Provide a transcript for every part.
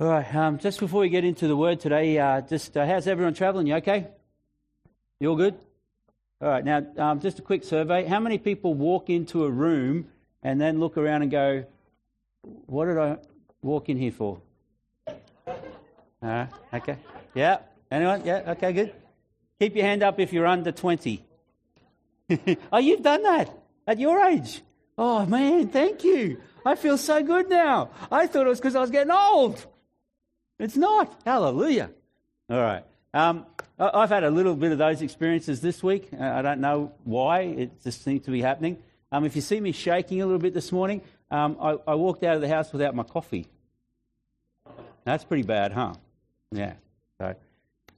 All right, um, just before we get into the word today, uh, just uh, how's everyone traveling? You okay? You all good? All right, now um, just a quick survey. How many people walk into a room and then look around and go, What did I walk in here for? Uh, okay. Yeah. Anyone? Yeah. Okay, good. Keep your hand up if you're under 20. oh, you've done that at your age. Oh, man, thank you. I feel so good now. I thought it was because I was getting old. It's not. Hallelujah. All right. Um, I've had a little bit of those experiences this week. Uh, I don't know why. It just seems to be happening. Um, if you see me shaking a little bit this morning, um, I, I, walked out of the house without my coffee. That's pretty bad, huh? Yeah. So,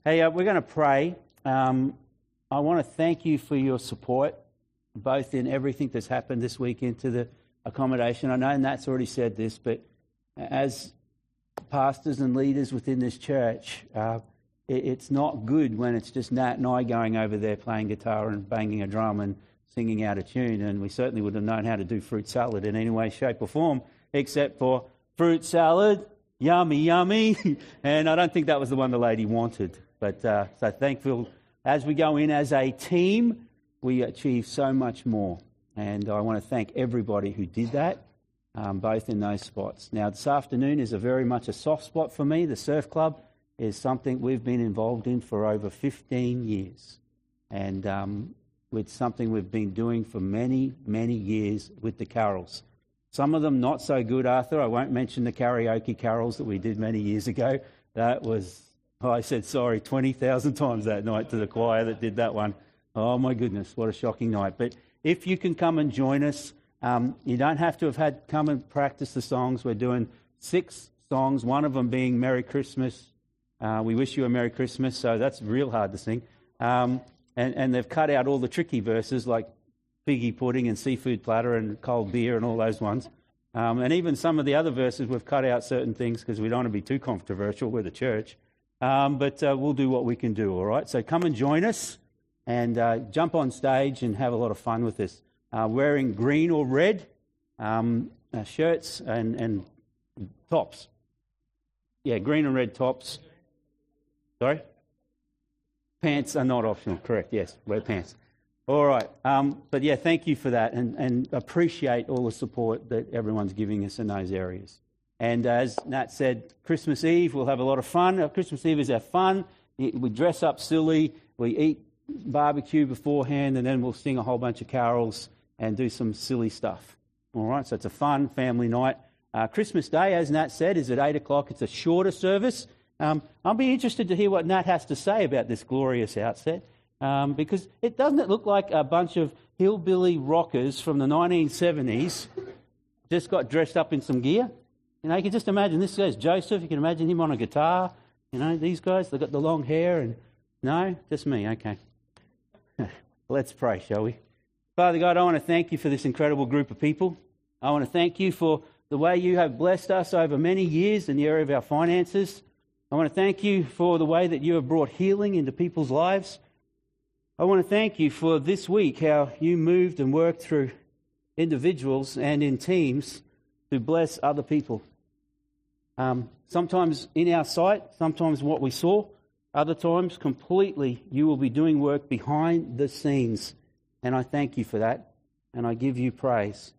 hey, uh, we're going to pray. Um, I want to thank you for your support, both in everything that's happened this week into the accommodation. I know Nat's already said this, but as pastors and leaders within this church, uh, it, it's not good when it's just Nat and I going over there playing guitar and banging a drum and singing out of tune. And we certainly would have known how to do fruit salad in any way, shape, or form, except for fruit salad, yummy, yummy. and I don't think that was the one the lady wanted. But uh, so thankful as we go in as a team, we achieve so much more. And I want to thank everybody who did that um, both in those spots. Now, this afternoon is a very much a soft spot for me. The surf club is something we've been involved in for over 15 years, and um, it's something we've been doing for many, many years with the carols. Some of them not so good, Arthur. I won't mention the karaoke carols that we did many years ago. That was, I said sorry 20,000 times that night to the choir that did that one. Oh my goodness, what a shocking night. But if you can come and join us, um, you don't have to have had come and practice the songs. We're doing six songs, one of them being Merry Christmas. Uh, we wish you a Merry Christmas, so that's real hard to sing. Um, and, and they've cut out all the tricky verses like figgy pudding and seafood platter and cold beer and all those ones. Um, and even some of the other verses, we've cut out certain things because we don't want to be too controversial. We're the church. Um, but uh, we'll do what we can do, all right? So come and join us and uh, jump on stage and have a lot of fun with this uh, wearing green or red um, uh, shirts and, and tops. Yeah, green and red tops. Sorry? Pants are not optional, correct, yes, wear pants. All right, um, but yeah, thank you for that and, and appreciate all the support that everyone's giving us in those areas. And as Nat said, Christmas Eve, we'll have a lot of fun. Uh, Christmas Eve is our fun. We dress up silly, we eat barbecue beforehand, and then we'll sing a whole bunch of carols and do some silly stuff. All right, so it's a fun family night. Uh, Christmas Day, as Nat said, is at 8 o'clock. It's a shorter service. Um, I'll be interested to hear what Nat has to say about this glorious outset um, because it doesn't it look like a bunch of hillbilly rockers from the 1970s just got dressed up in some gear. You know, you can just imagine this guy's Joseph. You can imagine him on a guitar. You know, these guys, they've got the long hair and. No, just me. Okay. Let's pray, shall we? Father God, I want to thank you for this incredible group of people. I want to thank you for the way you have blessed us over many years in the area of our finances. I want to thank you for the way that you have brought healing into people's lives. I want to thank you for this week, how you moved and worked through individuals and in teams to bless other people. Um, sometimes in our sight, sometimes what we saw, other times completely you will be doing work behind the scenes and I thank you for that, and I give you praise.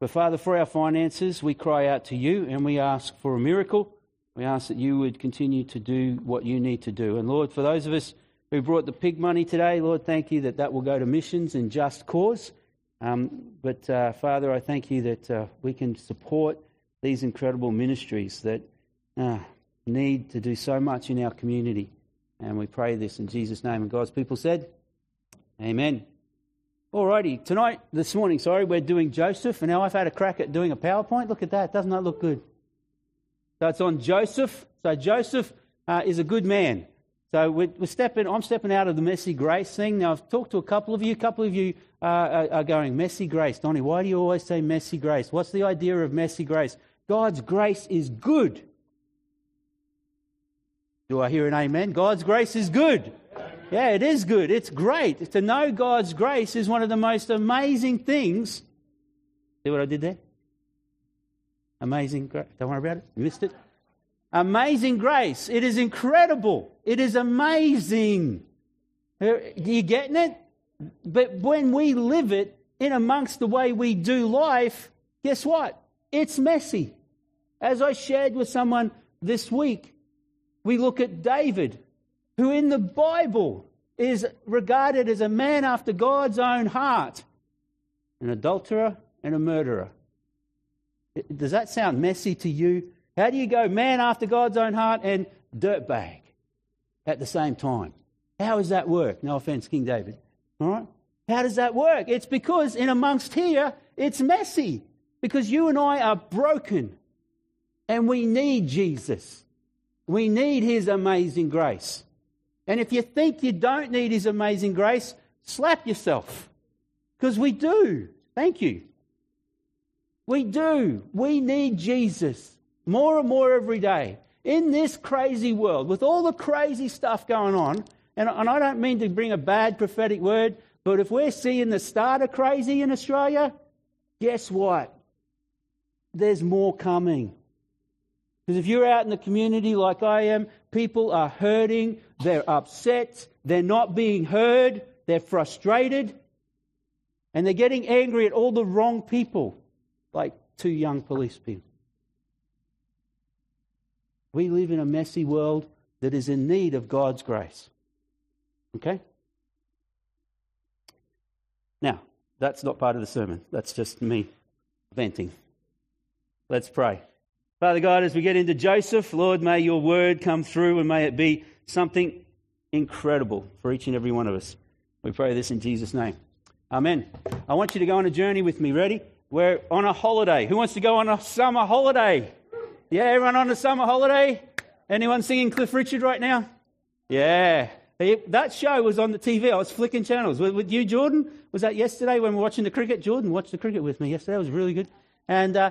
But Father, for our finances, we cry out to you and we ask for a miracle. We ask that you would continue to do what you need to do. And Lord, for those of us who brought the pig money today, Lord, thank you that that will go to missions and just cause. Um, but uh, Father, I thank you that uh, we can support these incredible ministries that uh, need to do so much in our community. And we pray this in Jesus' name. And God's people said, Amen. Alrighty, tonight, this morning, sorry, we're doing Joseph, and now I've had a crack at doing a PowerPoint. Look at that, doesn't that look good? So it's on Joseph. So Joseph uh, is a good man. So we're, we're, stepping, I'm stepping out of the messy grace thing. Now, I've talked to a couple of you. A couple of you uh, are, are going, messy grace. Donnie, why do you always say messy grace? What's the idea of messy grace? God's grace is good. Do I hear an amen? God's grace is good. Yeah, it is good. It's great. To know God's grace is one of the most amazing things. See what I did there? Amazing. Great. Don't worry about it. You missed it. Amazing grace. It is incredible. It is amazing. Are you getting it? But when we live it in amongst the way we do life, guess what? It's messy. As I shared with someone this week, we look at David, who in the Bible is regarded as a man after God's own heart, an adulterer and a murderer. Does that sound messy to you? How do you go man after God's own heart and dirtbag at the same time? How does that work? No offense, King David. All right? How does that work? It's because in amongst here, it's messy. Because you and I are broken. And we need Jesus. We need his amazing grace. And if you think you don't need his amazing grace, slap yourself. Because we do. Thank you. We do. We need Jesus more and more every day. In this crazy world, with all the crazy stuff going on, and, and I don't mean to bring a bad prophetic word, but if we're seeing the start of crazy in Australia, guess what? There's more coming. Because if you're out in the community like I am, people are hurting, they're upset, they're not being heard, they're frustrated, and they're getting angry at all the wrong people like two young police people. We live in a messy world that is in need of God's grace. Okay? Now, that's not part of the sermon. That's just me venting. Let's pray. Father God, as we get into Joseph, Lord, may your word come through and may it be something incredible for each and every one of us. We pray this in Jesus' name. Amen. I want you to go on a journey with me. Ready? We're on a holiday. Who wants to go on a summer holiday? Yeah, everyone on a summer holiday? Anyone singing Cliff Richard right now? Yeah. That show was on the TV. I was flicking channels. With you, Jordan? Was that yesterday when we were watching the cricket? Jordan watched the cricket with me yesterday. It was really good. And uh,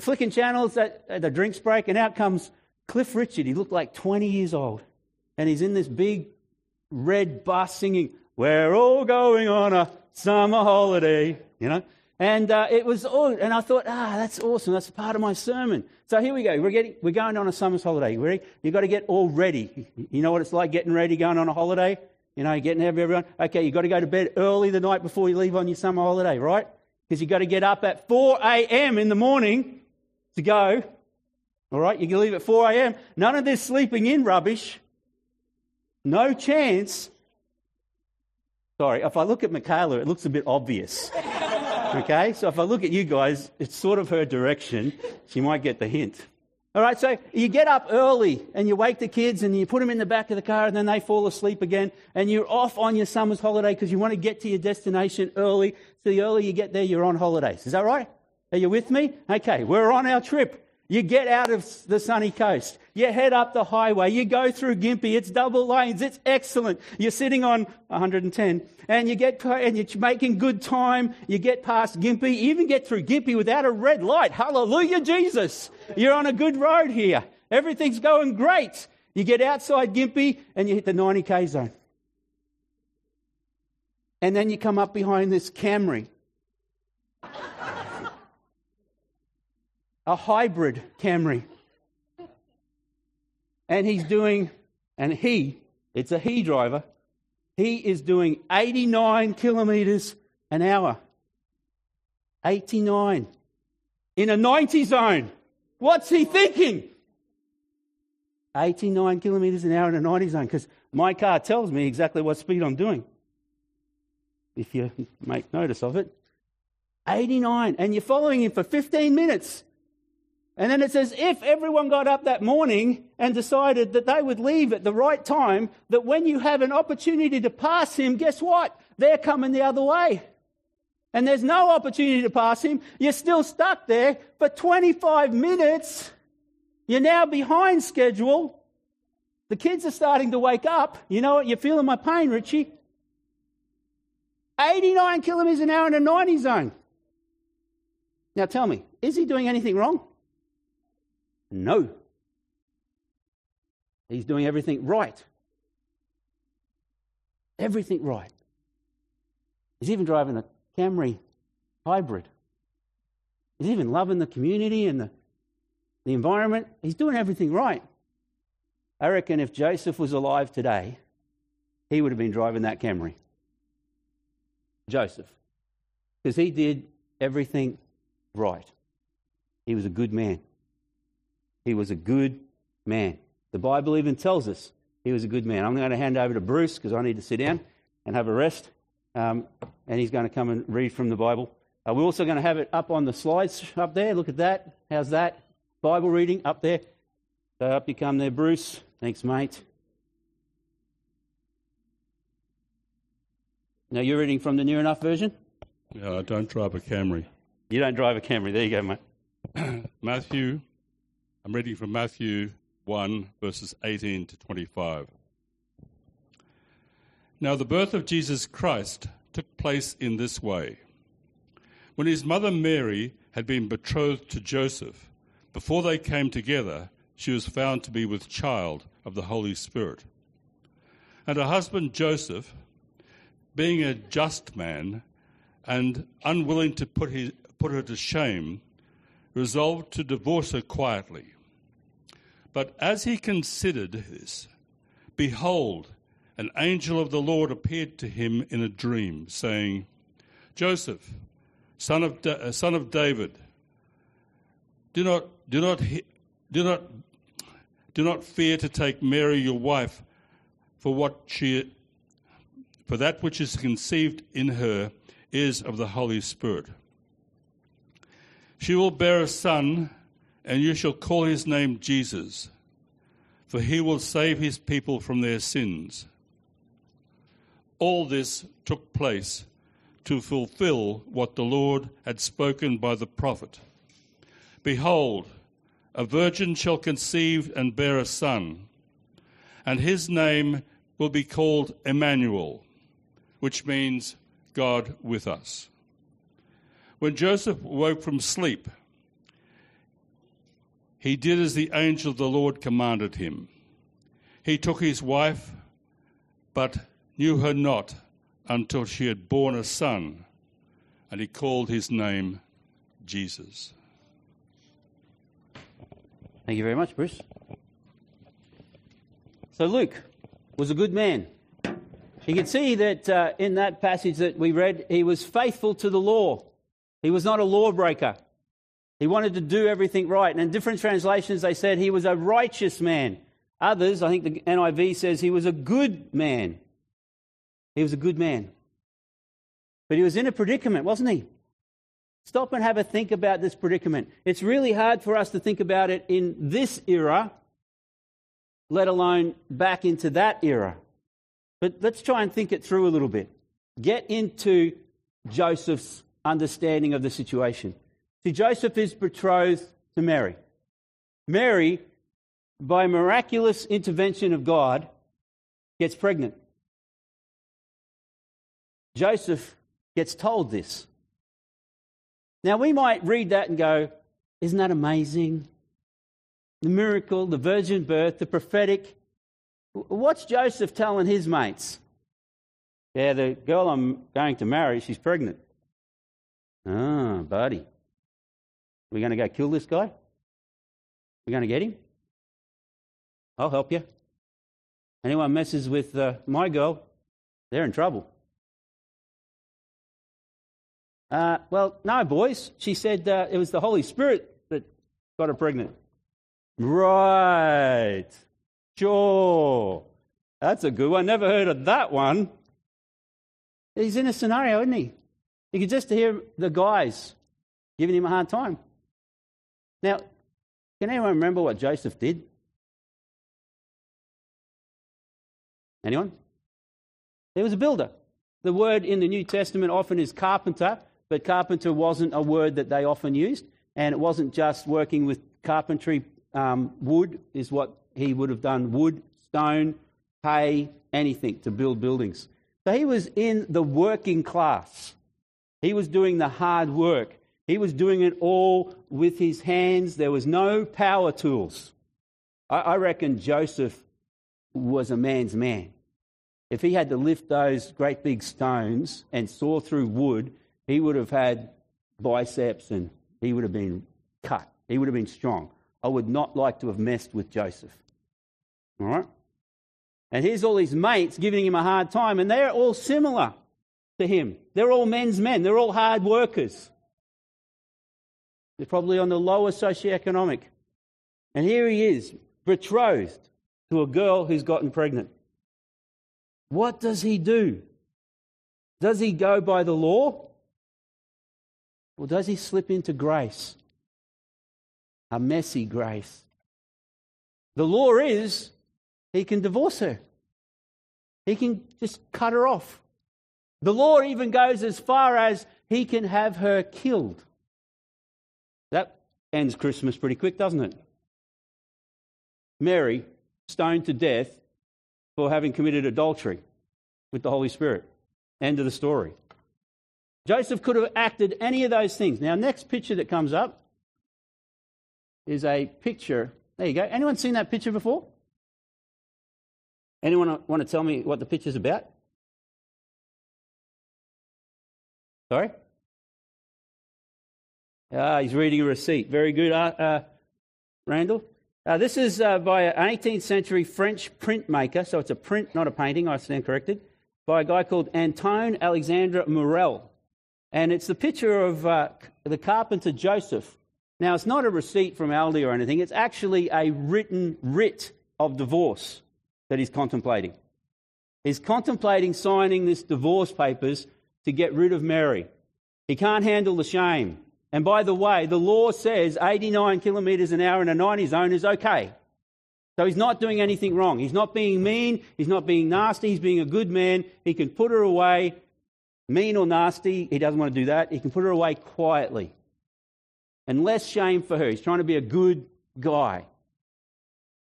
flicking channels at, the drinks break, and out comes Cliff Richard. He looked like 20 years old. And he's in this big red bus singing, We're all going on a summer holiday, you know. And uh, it was all, and I thought, ah, that's awesome. That's part of my sermon. So here we go. We're, getting, we're going on a summer's holiday. You've got to get all ready. You know what it's like getting ready, going on a holiday? You know, getting everyone. Okay, you've got to go to bed early the night before you leave on your summer holiday, right? Because you've got to get up at 4 a.m. in the morning to go. All right, you can leave at 4 a.m. None of this sleeping in rubbish. No chance. Sorry, if I look at Michaela, it looks a bit obvious. Okay, so if I look at you guys, it's sort of her direction. She might get the hint. All right, so you get up early and you wake the kids and you put them in the back of the car and then they fall asleep again and you're off on your summer's holiday because you want to get to your destination early. So the earlier you get there, you're on holidays. Is that right? Are you with me? Okay, we're on our trip. You get out of the sunny coast. You head up the highway. You go through Gympie. It's double lanes. It's excellent. You're sitting on 110 and you get, and you're making good time. You get past Gympie. You even get through Gympie without a red light. Hallelujah, Jesus. You're on a good road here. Everything's going great. You get outside Gympie and you hit the 90k zone. And then you come up behind this Camry a hybrid Camry. And he's doing, and he, it's a he driver, he is doing 89 kilometres an hour. 89 in a 90 zone. What's he thinking? 89 kilometres an hour in a 90 zone because my car tells me exactly what speed I'm doing. If you make notice of it. 89, and you're following him for 15 minutes. And then it says, if everyone got up that morning and decided that they would leave at the right time, that when you have an opportunity to pass him, guess what? They're coming the other way. And there's no opportunity to pass him. You're still stuck there for 25 minutes. You're now behind schedule. The kids are starting to wake up. You know what? You're feeling my pain, Richie. 89 kilometres an hour in a 90 zone. Now tell me, is he doing anything wrong? No. He's doing everything right. Everything right. He's even driving a Camry hybrid. He's even loving the community and the, the environment. He's doing everything right. I reckon if Joseph was alive today, he would have been driving that Camry. Joseph. Because he did everything right. He was a good man. He was a good man. The Bible even tells us he was a good man. I'm going to hand over to Bruce because I need to sit down and have a rest. Um, and he's going to come and read from the Bible. Uh, we're also going to have it up on the slides up there. Look at that. How's that? Bible reading up there. So up you come there, Bruce. Thanks, mate. Now you're reading from the Near Enough version? Yeah, I don't drive a Camry. You don't drive a Camry. There you go, mate. Matthew, I'm reading from Matthew 1, verses 18 to 25. Now, the birth of Jesus Christ took place in this way. When his mother Mary had been betrothed to Joseph, before they came together, she was found to be with child of the Holy Spirit. And her husband Joseph, being a just man and unwilling to put, his, put her to shame, resolved to divorce her quietly. But as he considered this, behold, an angel of the Lord appeared to him in a dream, saying, Joseph, son of, da- uh, son of David, do not, do, not, do, not, do not fear to take Mary your wife, for what she, for that which is conceived in her is of the Holy Spirit. She will bear a son, and you shall call his name Jesus, for he will save his people from their sins. All this took place to fulfill what the Lord had spoken by the prophet. Behold, a virgin shall conceive and bear a son, and his name will be called Emmanuel, which means God with us. When Joseph woke from sleep, he did as the angel of the Lord commanded him. He took his wife, but knew her not until she had borne a son, and he called his name Jesus. Thank you very much, Bruce. So Luke was a good man. You can see that uh, in that passage that we read, he was faithful to the law. He was not a lawbreaker. He wanted to do everything right. And in different translations, they said he was a righteous man. Others, I think the NIV says he was a good man. He was a good man. But he was in a predicament, wasn't he? Stop and have a think about this predicament. It's really hard for us to think about it in this era, let alone back into that era. But let's try and think it through a little bit. Get into Joseph's understanding of the situation. See, Joseph is betrothed to Mary. Mary, by miraculous intervention of God, gets pregnant. Joseph gets told this. Now, we might read that and go, Isn't that amazing? The miracle, the virgin birth, the prophetic. What's Joseph telling his mates? Yeah, the girl I'm going to marry, she's pregnant. Ah, buddy. We're going to go kill this guy? We're going to get him? I'll help you. Anyone messes with uh, my girl, they're in trouble. Uh, well, no, boys. She said uh, it was the Holy Spirit that got her pregnant. Right. Sure. That's a good one. Never heard of that one. He's in a scenario, isn't he? You can just hear the guys giving him a hard time. Now, can anyone remember what Joseph did? Anyone? He was a builder. The word in the New Testament often is carpenter, but carpenter wasn't a word that they often used, and it wasn't just working with carpentry. Um, wood is what he would have done wood, stone, hay, anything to build buildings. So he was in the working class. He was doing the hard work. He was doing it all with his hands. There was no power tools. I, I reckon Joseph was a man's man. If he had to lift those great big stones and saw through wood, he would have had biceps and he would have been cut. He would have been strong. I would not like to have messed with Joseph. All right? And here's all his mates giving him a hard time, and they're all similar to him. They're all men's men, they're all hard workers. They're probably on the lower socioeconomic. And here he is, betrothed to a girl who's gotten pregnant. What does he do? Does he go by the law? Or does he slip into grace? A messy grace. The law is he can divorce her, he can just cut her off. The law even goes as far as he can have her killed. That ends Christmas pretty quick, doesn't it? Mary, stoned to death for having committed adultery with the Holy Spirit. End of the story. Joseph could have acted any of those things. Now, next picture that comes up is a picture. There you go. Anyone seen that picture before? Anyone want to tell me what the picture's about? Sorry? Ah, he's reading a receipt. Very good, uh, uh, Randall. Uh, this is uh, by an 18th century French printmaker, so it's a print, not a painting, I stand corrected, by a guy called Antoine Alexandre Morel. And it's the picture of uh, the carpenter Joseph. Now, it's not a receipt from Aldi or anything, it's actually a written writ of divorce that he's contemplating. He's contemplating signing this divorce papers to get rid of Mary. He can't handle the shame. And by the way, the law says 89 kilometres an hour in a 90 zone is okay. So he's not doing anything wrong. He's not being mean. He's not being nasty. He's being a good man. He can put her away, mean or nasty. He doesn't want to do that. He can put her away quietly. And less shame for her. He's trying to be a good guy.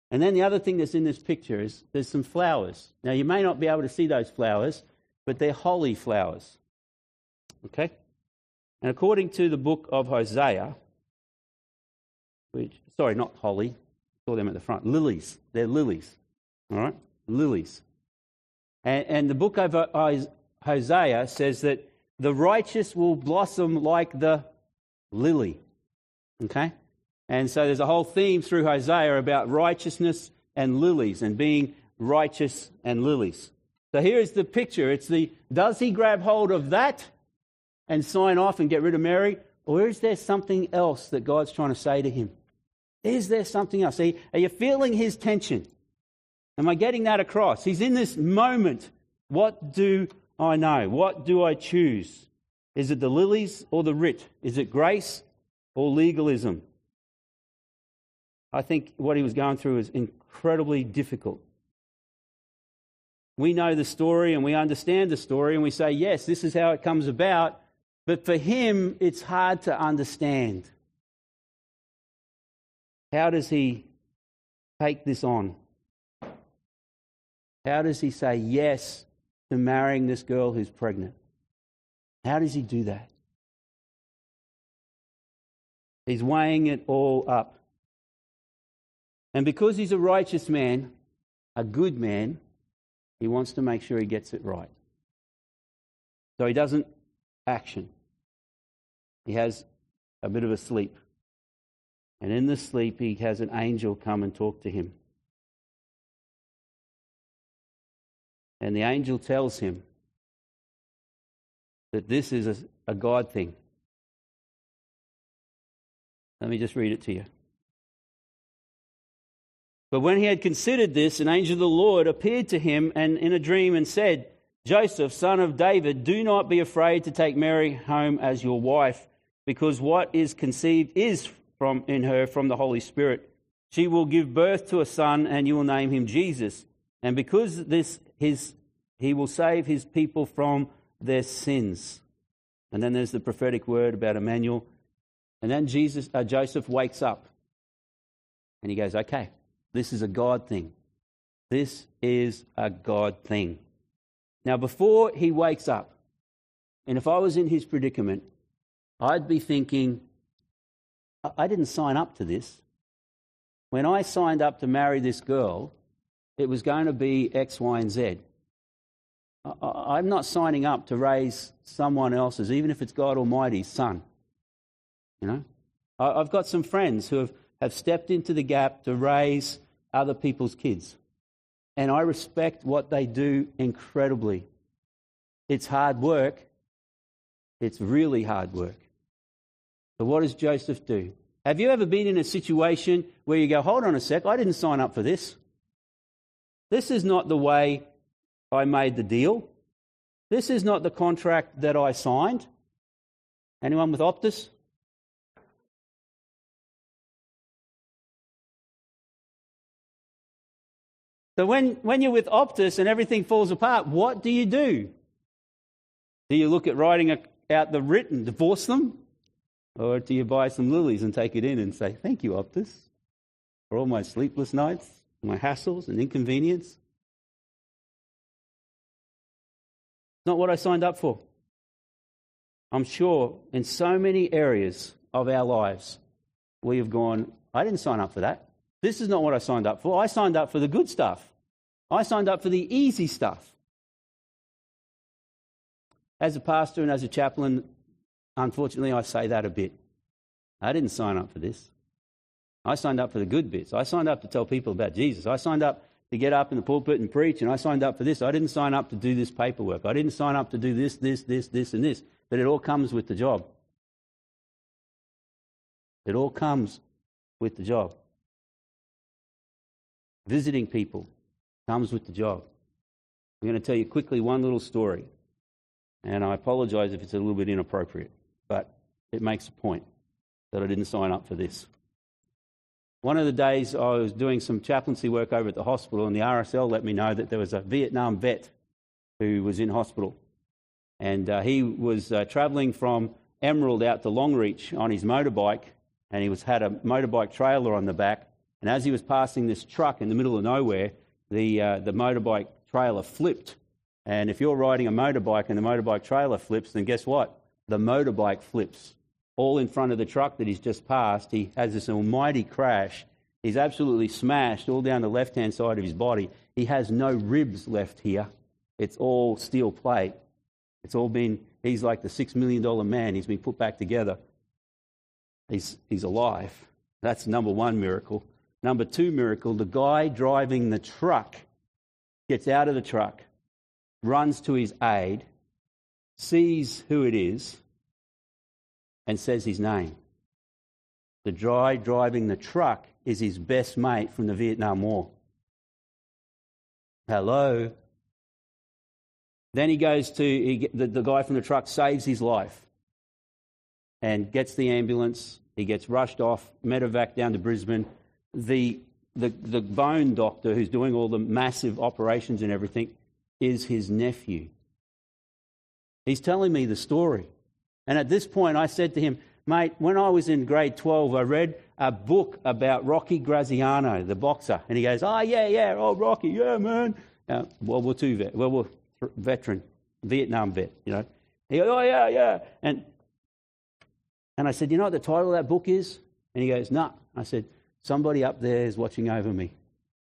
And then the other thing that's in this picture is there's some flowers. Now, you may not be able to see those flowers, but they're holly flowers. Okay? And according to the book of Hosea, which, sorry, not holly, saw them at the front, lilies. They're lilies. All right? Lilies. And, and the book of Hosea says that the righteous will blossom like the lily. Okay? And so there's a whole theme through Hosea about righteousness and lilies and being righteous and lilies. So here is the picture. It's the does he grab hold of that and sign off and get rid of Mary? Or is there something else that God's trying to say to him? Is there something else? Are you feeling his tension? Am I getting that across? He's in this moment. What do I know? What do I choose? Is it the lilies or the writ? Is it grace or legalism? I think what he was going through is incredibly difficult. We know the story and we understand the story and we say, yes, this is how it comes about. But for him, it's hard to understand. How does he take this on? How does he say yes to marrying this girl who's pregnant? How does he do that? He's weighing it all up. And because he's a righteous man, a good man, he wants to make sure he gets it right. So he doesn't action. He has a bit of a sleep. And in the sleep, he has an angel come and talk to him. And the angel tells him that this is a, a God thing. Let me just read it to you. But when he had considered this, an angel of the Lord appeared to him and in a dream and said, Joseph, son of David, do not be afraid to take Mary home as your wife, because what is conceived is from in her from the Holy Spirit. She will give birth to a son, and you will name him Jesus. And because this his he will save his people from their sins. And then there's the prophetic word about Emmanuel. And then Jesus, uh, Joseph wakes up, and he goes, "Okay, this is a God thing. This is a God thing." Now, before he wakes up, and if I was in his predicament, I'd be thinking, I didn't sign up to this. When I signed up to marry this girl, it was going to be X, Y, and Z. I'm not signing up to raise someone else's, even if it's God Almighty's son. You know? I've got some friends who have, have stepped into the gap to raise other people's kids. And I respect what they do incredibly. It's hard work. It's really hard work. But what does Joseph do? Have you ever been in a situation where you go, hold on a sec, I didn't sign up for this? This is not the way I made the deal. This is not the contract that I signed. Anyone with Optus? So when, when you're with Optus and everything falls apart, what do you do? Do you look at writing out the written, divorce them? Or do you buy some lilies and take it in and say, Thank you, Optus, for all my sleepless nights, my hassles and inconvenience? It's not what I signed up for. I'm sure in so many areas of our lives, we have gone, I didn't sign up for that. This is not what I signed up for. I signed up for the good stuff. I signed up for the easy stuff. As a pastor and as a chaplain, unfortunately, I say that a bit. I didn't sign up for this. I signed up for the good bits. I signed up to tell people about Jesus. I signed up to get up in the pulpit and preach, and I signed up for this. I didn't sign up to do this paperwork. I didn't sign up to do this, this, this, this, and this. But it all comes with the job. It all comes with the job. Visiting people comes with the job. I'm going to tell you quickly one little story. And I apologize if it's a little bit inappropriate, but it makes a point that I didn't sign up for this. One of the days I was doing some chaplaincy work over at the hospital, and the RSL let me know that there was a Vietnam vet who was in hospital. And uh, he was uh, travelling from Emerald out to Longreach on his motorbike, and he was had a motorbike trailer on the back. And as he was passing this truck in the middle of nowhere, the, uh, the motorbike trailer flipped. And if you're riding a motorbike and the motorbike trailer flips, then guess what? The motorbike flips. All in front of the truck that he's just passed. He has this almighty crash. He's absolutely smashed all down the left hand side of his body. He has no ribs left here. It's all steel plate. It's all been, he's like the $6 million man. He's been put back together. He's, he's alive. That's number one miracle. Number two miracle the guy driving the truck gets out of the truck, runs to his aid, sees who it is, and says his name. The guy driving the truck is his best mate from the Vietnam War. Hello. Then he goes to, he, the, the guy from the truck saves his life and gets the ambulance. He gets rushed off, medevac down to Brisbane the, the, the bone doctor who's doing all the massive operations and everything is his nephew. He's telling me the story. And at this point, I said to him, Mate, when I was in grade 12, I read a book about Rocky Graziano, the boxer. And he goes, Oh, yeah, yeah, oh, Rocky, yeah, man. Uh, World War II vet, World War veteran, Vietnam vet, you know. He goes, Oh, yeah, yeah. And, and I said, You know what the title of that book is? And he goes, No. Nah. I said, Somebody up there is watching over me.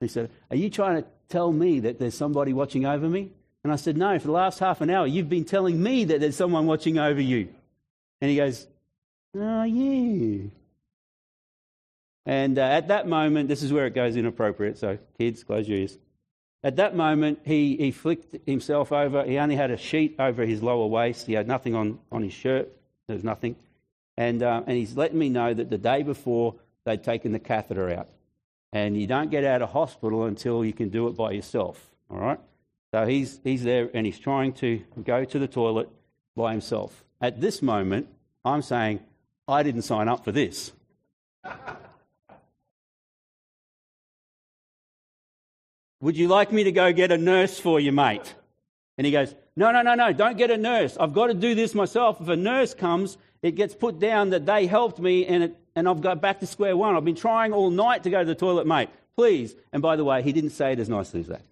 He said, Are you trying to tell me that there's somebody watching over me? And I said, No, for the last half an hour, you've been telling me that there's someone watching over you. And he goes, Oh, yeah. And uh, at that moment, this is where it goes inappropriate. So, kids, close your ears. At that moment, he, he flicked himself over. He only had a sheet over his lower waist. He had nothing on, on his shirt. There was nothing. And, uh, and he's letting me know that the day before, they'd taken the catheter out. And you don't get out of hospital until you can do it by yourself. All right? So he's, he's there and he's trying to go to the toilet by himself. At this moment, I'm saying, I didn't sign up for this. Would you like me to go get a nurse for you, mate? And he goes, No, no, no, no, don't get a nurse. I've got to do this myself. If a nurse comes, it gets put down that they helped me and, it, and I've got back to square one. I've been trying all night to go to the toilet, mate. Please. And by the way, he didn't say it as nicely as that.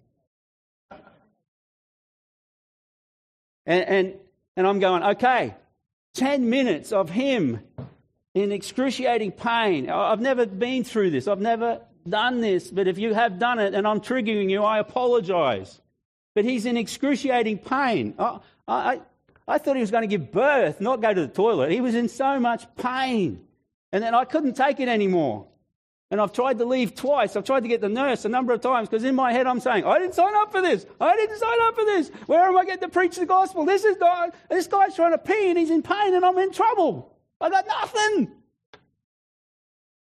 And, and, and I'm going, okay, 10 minutes of him in excruciating pain. I've never been through this. I've never done this. But if you have done it and I'm triggering you, I apologize. But he's in excruciating pain. I, I, I thought he was going to give birth, not go to the toilet. He was in so much pain. And then I couldn't take it anymore. And I've tried to leave twice. I've tried to get the nurse a number of times because in my head I'm saying, I didn't sign up for this. I didn't sign up for this. Where am I getting to preach the gospel? This is not, this guy's trying to pee and he's in pain and I'm in trouble. I got nothing.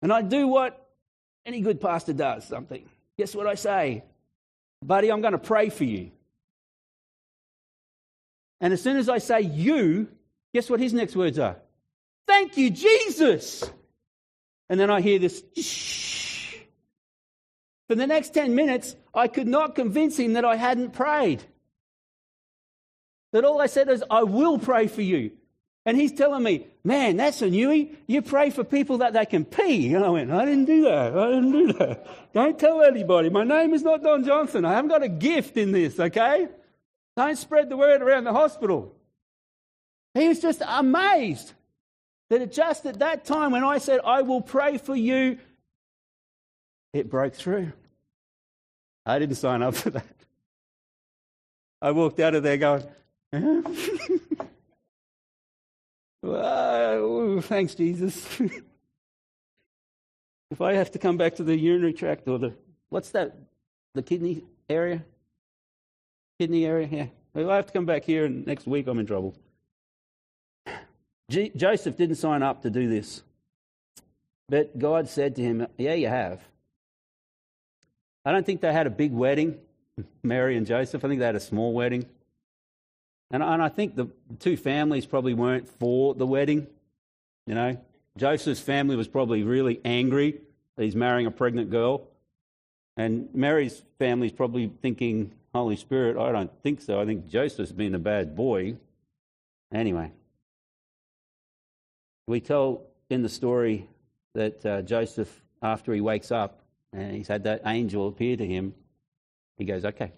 And I do what any good pastor does something. Guess what I say? Buddy, I'm going to pray for you. And as soon as I say you, guess what his next words are? Thank you, Jesus. And then I hear this shh. For the next 10 minutes, I could not convince him that I hadn't prayed. That all I said is, I will pray for you. And he's telling me, man, that's a newie. You pray for people that they can pee. And I went, I didn't do that. I didn't do that. Don't tell anybody. My name is not Don Johnson. I haven't got a gift in this, okay? Don't spread the word around the hospital. He was just amazed that just at that time when I said, I will pray for you, it broke through. I didn't sign up for that. I walked out of there going, oh, thanks, Jesus. if I have to come back to the urinary tract or the, what's that, the kidney area? Kidney area, yeah. If I have to come back here and next week I'm in trouble. G- Joseph didn't sign up to do this. But God said to him, Yeah, you have. I don't think they had a big wedding, Mary and Joseph. I think they had a small wedding. And, and I think the two families probably weren't for the wedding. You know, Joseph's family was probably really angry that he's marrying a pregnant girl. And Mary's family's probably thinking, Holy Spirit, I don't think so. I think Joseph's been a bad boy. Anyway, we tell in the story that uh, Joseph, after he wakes up and he's had that angel appear to him, he goes, Okay,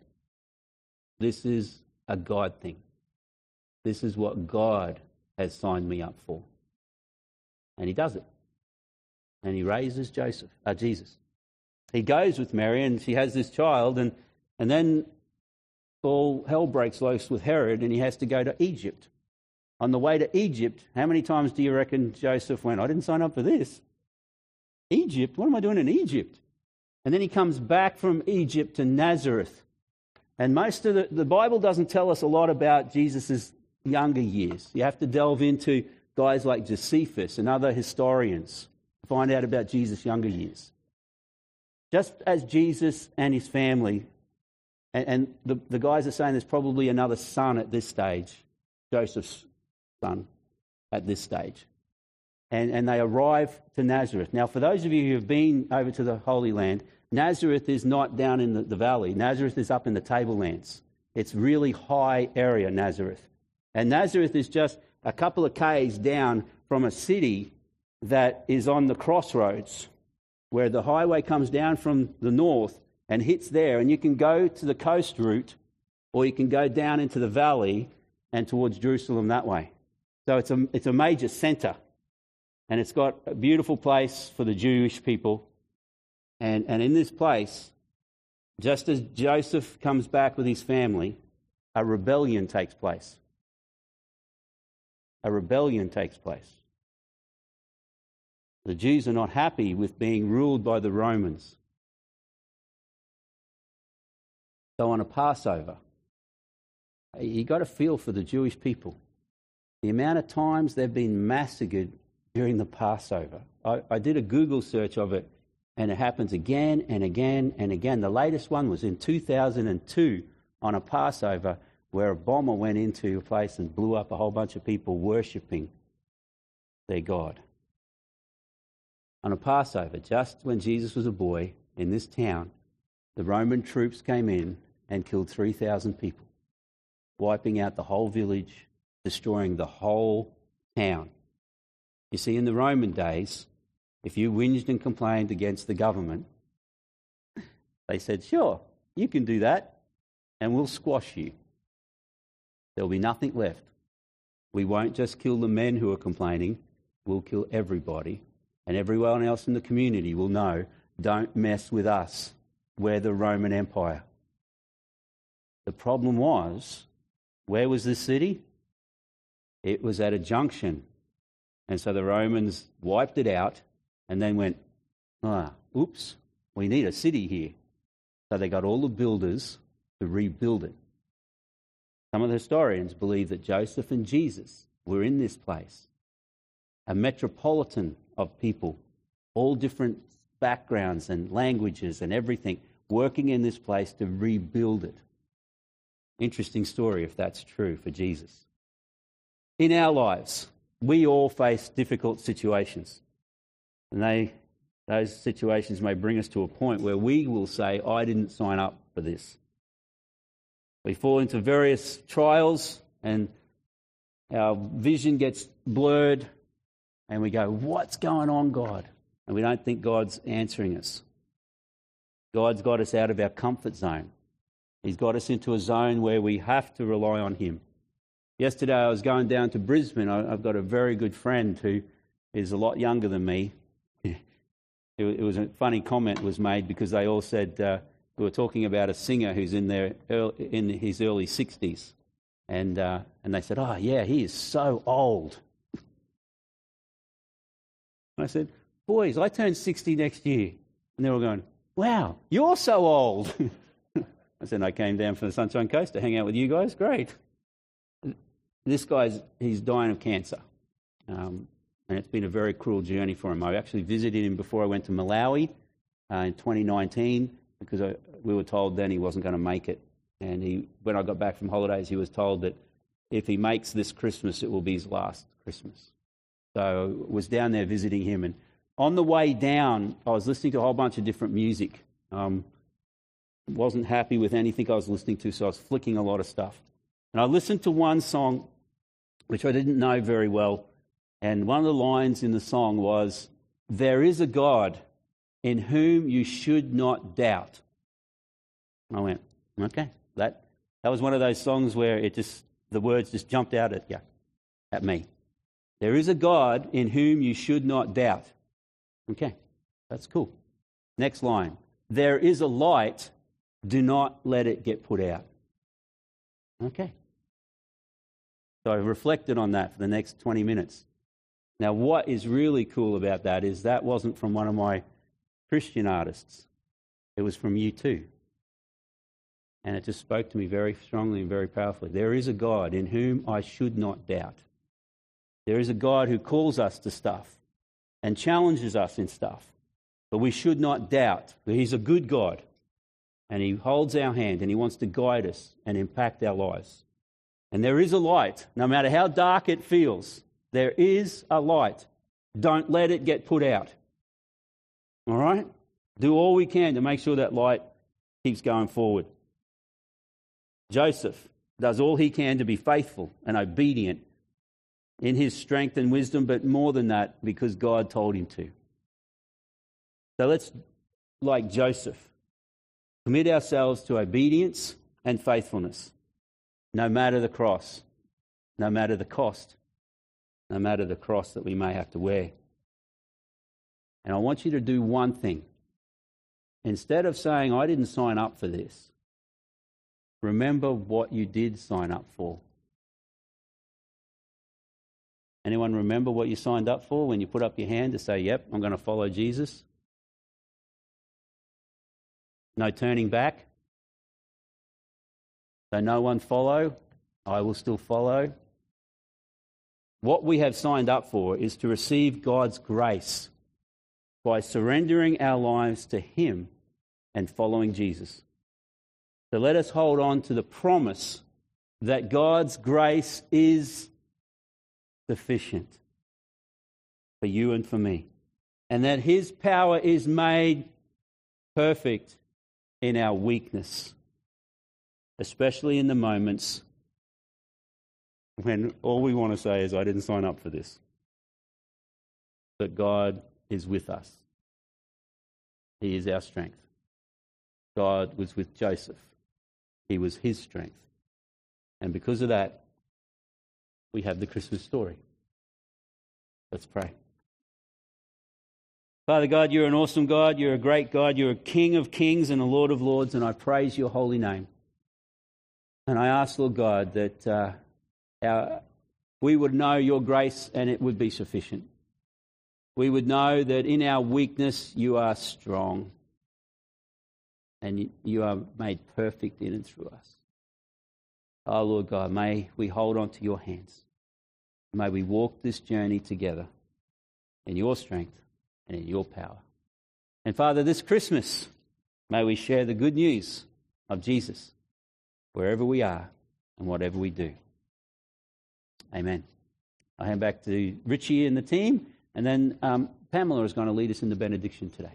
this is a God thing. This is what God has signed me up for. And he does it. And he raises Joseph, uh, Jesus. He goes with Mary and she has this child, and, and then all hell breaks loose with Herod and he has to go to Egypt on the way to Egypt, how many times do you reckon Joseph went, I didn't sign up for this? Egypt? What am I doing in Egypt? And then he comes back from Egypt to Nazareth. And most of the, the Bible doesn't tell us a lot about Jesus' younger years. You have to delve into guys like Josephus and other historians to find out about Jesus' younger years. Just as Jesus and his family, and, and the, the guys are saying there's probably another son at this stage, Joseph's son at this stage. And, and they arrive to Nazareth. Now, for those of you who have been over to the Holy Land, Nazareth is not down in the, the valley. Nazareth is up in the tablelands. It's really high area, Nazareth. And Nazareth is just a couple of k's down from a city that is on the crossroads where the highway comes down from the north and hits there. And you can go to the coast route or you can go down into the valley and towards Jerusalem that way. So it's a, it's a major center. And it's got a beautiful place for the Jewish people. And, and in this place, just as Joseph comes back with his family, a rebellion takes place. A rebellion takes place. The Jews are not happy with being ruled by the Romans. So on a Passover, you got to feel for the Jewish people the amount of times they've been massacred during the Passover. I, I, did a Google search of it, and it happens again and again and again. The latest one was in 2002 on a Passover where a bomber went into a place and blew up a whole bunch of people worshipping their God. On a Passover, just when Jesus was a boy in this town, the Roman troops came in and killed 3,000 people, wiping out the whole village destroying the whole town. You see, in the Roman days, if you whinged and complained against the government, they said, Sure, you can do that, and we'll squash you. There'll be nothing left. We won't just kill the men who are complaining, we'll kill everybody. And everyone else in the community will know don't mess with us. We're the Roman Empire. The problem was, where was this city? It was at a junction. And so the Romans wiped it out and then went, ah, oops, we need a city here. So they got all the builders to rebuild it. Some of the historians believe that Joseph and Jesus were in this place, a metropolitan of people, all different backgrounds and languages and everything, working in this place to rebuild it. Interesting story if that's true for Jesus. In our lives, we all face difficult situations. And they, those situations may bring us to a point where we will say, I didn't sign up for this. We fall into various trials and our vision gets blurred and we go, What's going on, God? And we don't think God's answering us. God's got us out of our comfort zone. He's got us into a zone where we have to rely on Him. Yesterday, I was going down to Brisbane. I've got a very good friend who is a lot younger than me. it was a funny comment was made because they all said uh, we were talking about a singer who's in their early, in his early 60s, and uh, and they said, "Oh yeah, he is so old." I said, "Boys, I turn 60 next year," and they were going, "Wow, you're so old." I said, "I came down from the Sunshine Coast to hang out with you guys. Great." This guy's he's dying of cancer, um, and it's been a very cruel journey for him. I actually visited him before I went to Malawi uh, in 2019 because I, we were told then he wasn't going to make it. And he, when I got back from holidays, he was told that if he makes this Christmas, it will be his last Christmas. So I was down there visiting him, and on the way down, I was listening to a whole bunch of different music. Um, wasn't happy with anything I was listening to, so I was flicking a lot of stuff. And I listened to one song which I didn't know very well. And one of the lines in the song was, There is a God in whom you should not doubt. I went, okay, that, that was one of those songs where it just, the words just jumped out at you, at me. There is a God in whom you should not doubt. Okay, that's cool. Next line. There is a light, do not let it get put out. Okay, so I reflected on that for the next 20 minutes. Now, what is really cool about that is that wasn't from one of my Christian artists, it was from you too. And it just spoke to me very strongly and very powerfully. There is a God in whom I should not doubt. There is a God who calls us to stuff and challenges us in stuff. But we should not doubt. That He's a good God. And He holds our hand and He wants to guide us and impact our lives. And there is a light, no matter how dark it feels, there is a light. Don't let it get put out. All right? Do all we can to make sure that light keeps going forward. Joseph does all he can to be faithful and obedient in his strength and wisdom, but more than that, because God told him to. So let's, like Joseph, commit ourselves to obedience and faithfulness no matter the cross, no matter the cost, no matter the cross that we may have to wear. And I want you to do one thing. Instead of saying, I didn't sign up for this, remember what you did sign up for. Anyone remember what you signed up for when you put up your hand to say, Yep, I'm going to follow Jesus? No turning back? So no one follow, I will still follow. What we have signed up for is to receive God's grace by surrendering our lives to Him and following Jesus. So let us hold on to the promise that God's grace is sufficient for you and for me, and that His power is made perfect in our weakness especially in the moments when all we want to say is, I didn't sign up for this. But God is with us, He is our strength. God was with Joseph, He was his strength. And because of that, we have the Christmas story. Let's pray. Father God, you're an awesome God. You're a great God. You're a King of kings and a Lord of lords, and I praise your holy name. And I ask, Lord God, that uh, our, we would know your grace and it would be sufficient. we would know that in our weakness you are strong and you are made perfect in and through us. Oh, Lord God, may we hold on to your hands. May we walk this journey together in your strength and in your power. And Father, this Christmas, may we share the good news of Jesus wherever we are and whatever we do. Amen. I hand back to Richie and the team, and then um, Pamela is going to lead us in the benediction today.